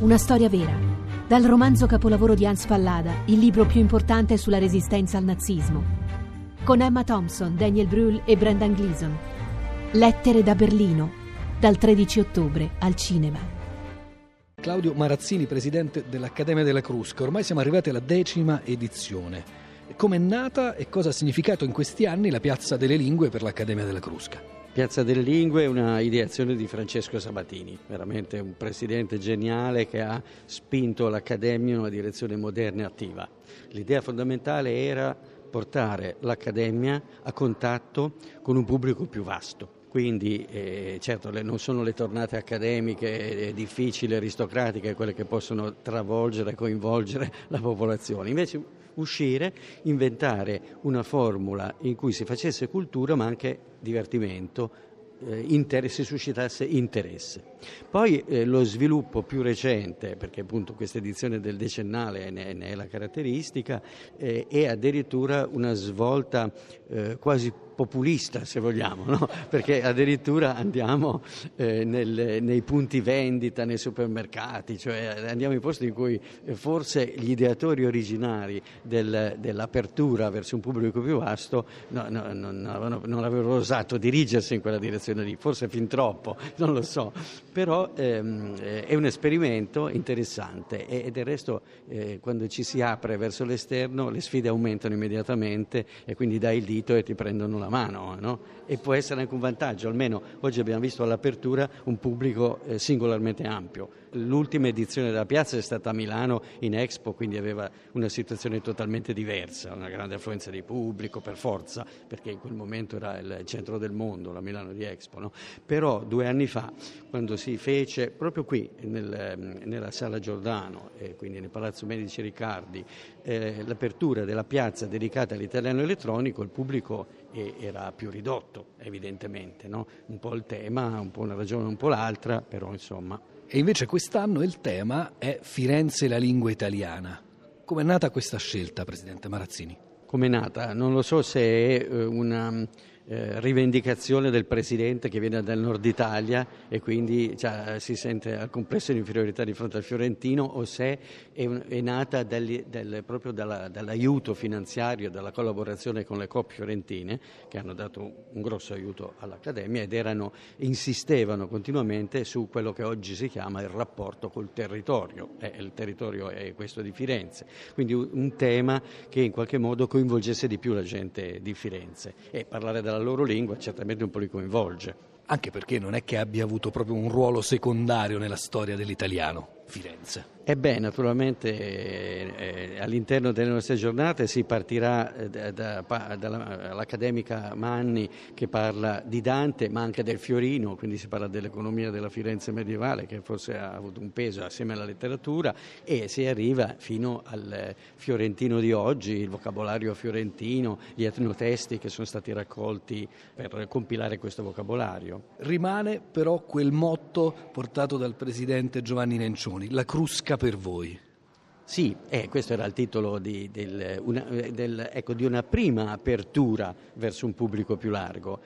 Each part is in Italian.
Una storia vera. Dal romanzo capolavoro di Hans Pallada, il libro più importante sulla resistenza al nazismo. Con Emma Thompson, Daniel Brühl e Brendan Gleeson. Lettere da Berlino, dal 13 ottobre al cinema. Claudio Marazzini, presidente dell'Accademia della Crusca. Ormai siamo arrivati alla decima edizione. Come è nata e cosa ha significato in questi anni la Piazza delle Lingue per l'Accademia della Crusca? Piazza delle Lingue è una ideazione di Francesco Sabatini, veramente un presidente geniale che ha spinto l'Accademia in una direzione moderna e attiva. L'idea fondamentale era portare l'Accademia a contatto con un pubblico più vasto. Quindi eh, certo le, non sono le tornate accademiche eh, difficili, aristocratiche, quelle che possono travolgere coinvolgere la popolazione. Invece uscire, inventare una formula in cui si facesse cultura ma anche divertimento, eh, interesse, suscitasse interesse. Poi eh, lo sviluppo più recente, perché appunto questa edizione del decennale ne, ne è la caratteristica, eh, è addirittura una svolta eh, quasi populista se vogliamo, no? perché addirittura andiamo eh, nel, nei punti vendita, nei supermercati, cioè andiamo in posti in cui eh, forse gli ideatori originari del, dell'apertura verso un pubblico più vasto no, no, non, avevano, osato dirigersi in quella direzione lì, forse fin troppo, non lo so, però ehm, è un esperimento interessante e, e del resto eh, quando ci si apre verso l'esterno le sfide aumentano immediatamente e quindi dai il dito e ti prendono la mano no? e può essere anche un vantaggio, almeno oggi abbiamo visto all'apertura un pubblico eh, singolarmente ampio. L'ultima edizione della piazza è stata a Milano in Expo, quindi aveva una situazione totalmente diversa, una grande affluenza di pubblico per forza, perché in quel momento era il centro del mondo, la Milano di Expo. No? Però due anni fa, quando si fece proprio qui, nel, nella Sala Giordano, eh, quindi nel Palazzo Medici Riccardi, eh, l'apertura della piazza dedicata all'italiano elettronico, il pubblico era più ridotto, evidentemente. No? Un po' il tema, un po' una ragione, un po' l'altra, però insomma. E invece quest'anno il tema è Firenze la lingua italiana. Come è nata questa scelta, Presidente Marazzini? Come è nata? Non lo so se è eh, una eh, rivendicazione del Presidente che viene dal nord Italia e quindi cioè, si sente al complesso di inferiorità di fronte al Fiorentino o se è, è nata dal, del, proprio dalla, dall'aiuto finanziario, dalla collaborazione con le COP fiorentine che hanno dato un grosso aiuto all'Accademia ed erano, insistevano continuamente su quello che oggi si chiama il rapporto col territorio, eh, il territorio è questo di Firenze, quindi un tema che in qualche modo coinvolgesse di più la gente di Firenze. E parlare della loro lingua certamente un po' li coinvolge. Anche perché non è che abbia avuto proprio un ruolo secondario nella storia dell'italiano, Firenze. E beh, naturalmente eh, all'interno delle nostre giornate si partirà eh, da, da, dall'accademica Manni che parla di Dante, ma anche del Fiorino, quindi si parla dell'economia della Firenze medievale che forse ha avuto un peso assieme alla letteratura e si arriva fino al fiorentino di oggi, il vocabolario fiorentino, gli etnotesti che sono stati raccolti per compilare questo vocabolario. Rimane però quel motto portato dal presidente Giovanni Nencioni, la crusca per voi. Sì, eh, questo era il titolo di, del, una, del, ecco, di una prima apertura verso un pubblico più largo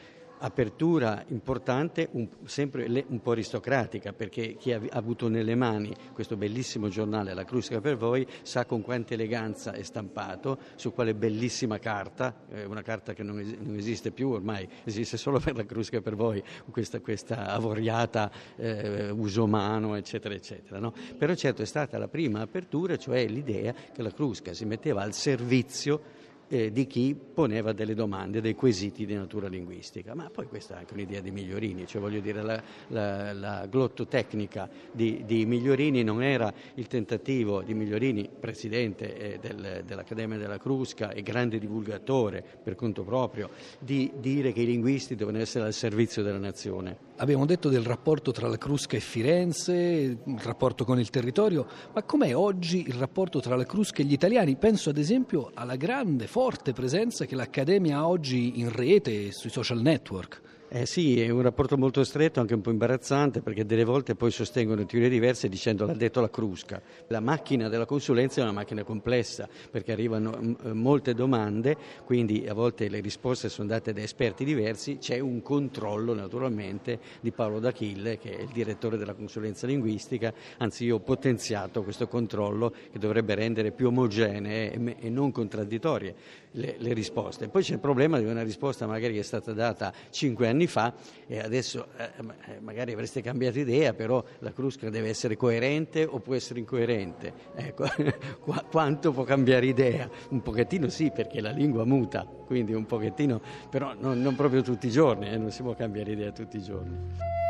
apertura importante, un, sempre un po' aristocratica, perché chi ha, avuto nelle mani questo bellissimo giornale, La Crusca per voi, sa con quanta eleganza è stampato, su quale bellissima carta, eh, una carta che non, es- non, esiste più ormai, esiste solo per La Crusca per voi, questa, questa avoriata eh, uso umano, eccetera, eccetera. No? Però certo è stata la prima apertura, cioè l'idea che la Crusca si metteva al servizio eh, di chi poneva delle domande, dei quesiti di natura linguistica. Ma poi questa è anche un'idea di Migliorini, cioè voglio dire la, la, la glottotecnica di, di, Migliorini non era il tentativo di Migliorini, presidente eh, del, dell'Accademia della Crusca e grande divulgatore per conto proprio, di dire che i linguisti devono essere al servizio della nazione. Abbiamo detto del rapporto tra la Crusca e Firenze, il rapporto con il territorio, ma com'è oggi il rapporto tra la Crusca e gli italiani? Penso ad esempio alla grande, forte presenza che l'Accademia ha oggi in rete e sui social network. Eh sì, è un rapporto molto stretto, anche un po' imbarazzante, perché delle volte poi sostengono teorie diverse dicendo l'ha detto la Crusca. La macchina della consulenza è una macchina complessa, perché arrivano mm, eh, molte domande, quindi a volte le risposte sono date da esperti diversi, c'è un controllo naturalmente di Paolo D'Achille, che è il direttore della consulenza linguistica, anzi io ho potenziato questo controllo che dovrebbe rendere più omogenee e, e non contraddittorie le, le risposte. Poi c'è il problema di una risposta magari che è stata data cinque anni anni fa e adesso eh, eh, magari avreste cambiato idea, però la Crusca deve essere coerente o può essere incoerente. Ecco, Qu- quanto può cambiare idea? Un pochettino sì, perché la lingua muta, quindi un pochettino, però non, non proprio tutti i giorni, eh, non si può cambiare idea tutti i giorni.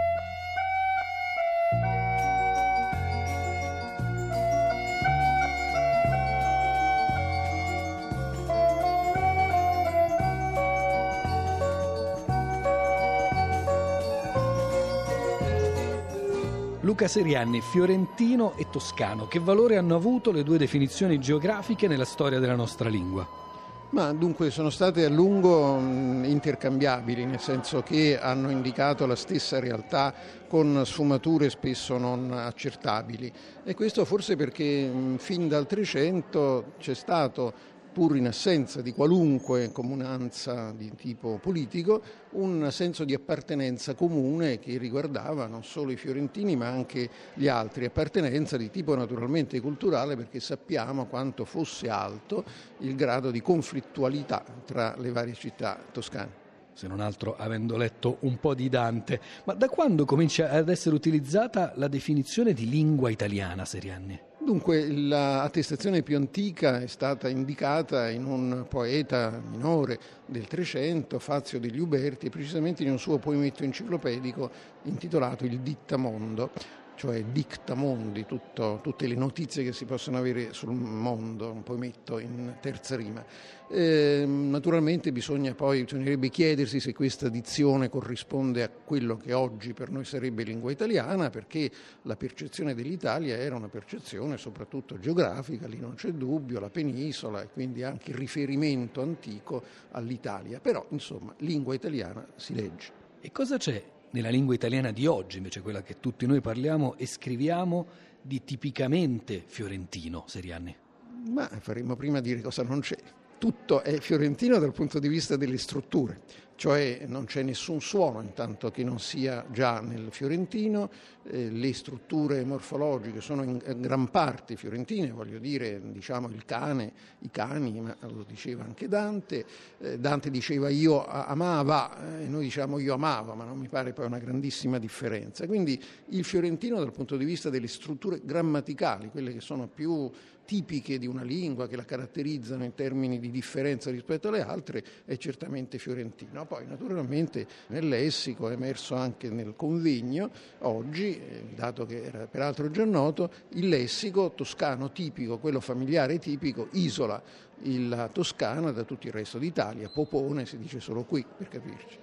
Luca Serianni, fiorentino e toscano, che valore hanno avuto le due definizioni geografiche nella storia della nostra lingua? Ma dunque sono state a lungo intercambiabili, nel senso che hanno indicato la stessa realtà con sfumature spesso non accertabili e questo forse perché fin dal Trecento c'è stato pur in assenza di qualunque comunanza di tipo politico, un senso di appartenenza comune che riguardava non solo i fiorentini ma anche gli altri, appartenenza di tipo naturalmente culturale perché sappiamo quanto fosse alto il grado di conflittualità tra le varie città toscane se non altro avendo letto un po' di Dante. Ma da quando comincia ad essere utilizzata la definizione di lingua italiana, Serianni? Dunque, l'attestazione più antica è stata indicata in un poeta minore del Trecento, Fazio degli Uberti, e precisamente in un suo poemetto enciclopedico intitolato Il Dittamondo cioè dicta mondi, tutto, tutte le notizie che si possono avere sul mondo, un po' metto in terza rima. Eh, naturalmente bisogna poi, bisognerebbe chiedersi se questa dizione corrisponde a quello che oggi per noi sarebbe lingua italiana, perché la percezione dell'Italia era una percezione soprattutto geografica, lì non c'è dubbio, la penisola e quindi anche il riferimento antico all'Italia, però insomma lingua italiana si legge. E cosa c'è nella lingua italiana di oggi, invece quella che tutti noi parliamo e scriviamo di tipicamente fiorentino, Serianni? Ma faremmo prima dire cosa non c'è. Tutto è fiorentino dal punto di vista delle strutture cioè non c'è nessun suono intanto che non sia già nel fiorentino, eh, le strutture morfologiche sono in gran parte fiorentine, voglio dire diciamo il cane, i cani, ma lo diceva anche Dante, eh, Dante diceva io amava e eh, noi diciamo io amavo, ma non mi pare poi una grandissima differenza. Quindi il fiorentino dal punto di vista delle strutture grammaticali, quelle che sono più tipiche di una lingua, che la caratterizzano in termini di differenza rispetto alle altre, è certamente fiorentino. Poi naturalmente nel lessico è emerso anche nel convegno, oggi, eh, dato che era peraltro già noto, il lessico toscano tipico, quello familiare tipico, isola la Toscana da tutto il resto d'Italia, Popone si dice solo qui per capirci.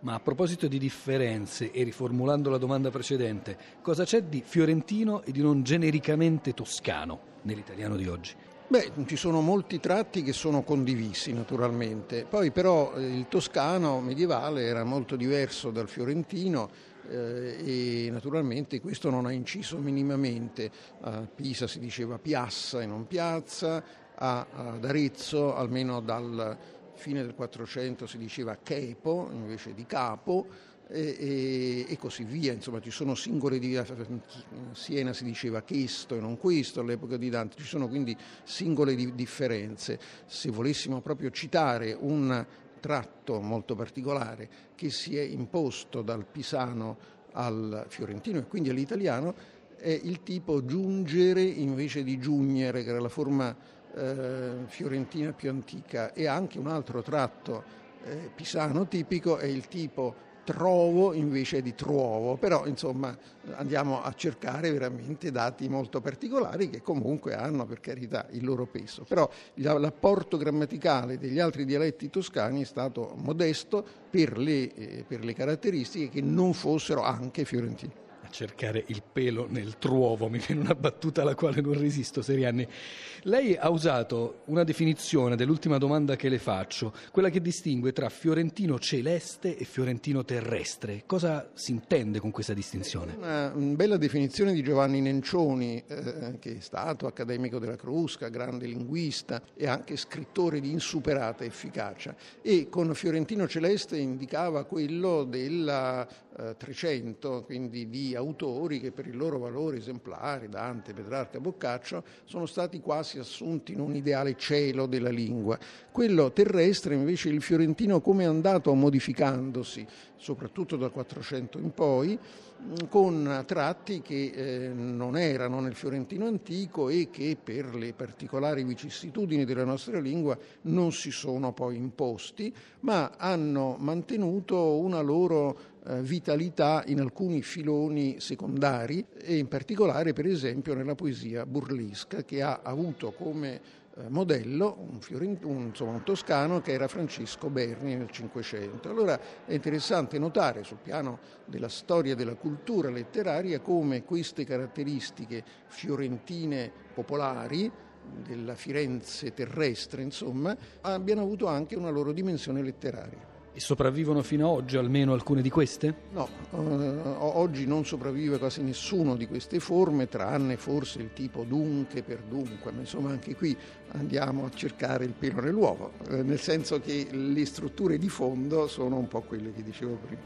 Ma a proposito di differenze e riformulando la domanda precedente, cosa c'è di fiorentino e di non genericamente toscano nell'italiano di oggi? Beh, ci sono molti tratti che sono condivisi naturalmente, poi però eh, il toscano medievale era molto diverso dal fiorentino eh, e naturalmente questo non ha inciso minimamente. A Pisa si diceva piazza e non piazza, a, ad Arezzo almeno dal fine del 400 si diceva chepo invece di capo e, e, così via, insomma ci sono singole di Siena si diceva questo e non questo all'epoca di Dante, ci sono quindi singole di, differenze. Se volessimo proprio citare un tratto molto particolare che si è imposto dal pisano al fiorentino e quindi all'italiano è il tipo giungere invece di giugnere, che era la forma eh, fiorentina più antica, e anche un altro tratto eh, pisano tipico è il tipo trovo invece di truovo, però insomma andiamo a cercare veramente dati molto particolari che comunque hanno per carità il loro peso, però l'apporto grammaticale degli altri dialetti toscani è stato modesto per le, eh, per le caratteristiche che non fossero anche fiorentini. A cercare il pelo nel truovo, mi viene una battuta alla quale non resisto, Serianni. Lei ha usato una definizione dell'ultima domanda che le faccio, quella che distingue tra fiorentino celeste e fiorentino terrestre. Cosa si intende con questa distinzione? Una, bella definizione di Giovanni Nencioni, eh, che è stato accademico della Crusca, grande linguista e anche scrittore di insuperata efficacia. E con fiorentino celeste indicava quello della eh, 300, quindi di autori che per il loro valore esemplari, Dante, Petrarca, Boccaccio, sono stati quasi assunti in un ideale cielo della lingua. Quello terrestre invece il fiorentino come è andato modificandosi, soprattutto dal 400 in poi, con tratti che eh, non erano nel fiorentino antico e che per le particolari vicissitudini della nostra lingua non si sono poi imposti, ma hanno mantenuto una loro vitalità in alcuni filoni secondari e in particolare per esempio nella poesia burlesca che ha avuto come eh, modello un, un, insomma, un, toscano che era Francisco Berni nel Cinquecento. Allora è interessante notare sul piano della storia della cultura letteraria come queste caratteristiche fiorentine popolari della Firenze terrestre, insomma, abbiano avuto anche una loro dimensione letteraria. E sopravvivono fino ad oggi almeno alcune di queste? No, eh, oggi non sopravvive quasi nessuno di queste forme, tranne forse il tipo dunque per dunque, ma insomma anche qui andiamo a cercare il pelo nell'uovo, eh, nel senso che le strutture di fondo sono un po' quelle che dicevo prima.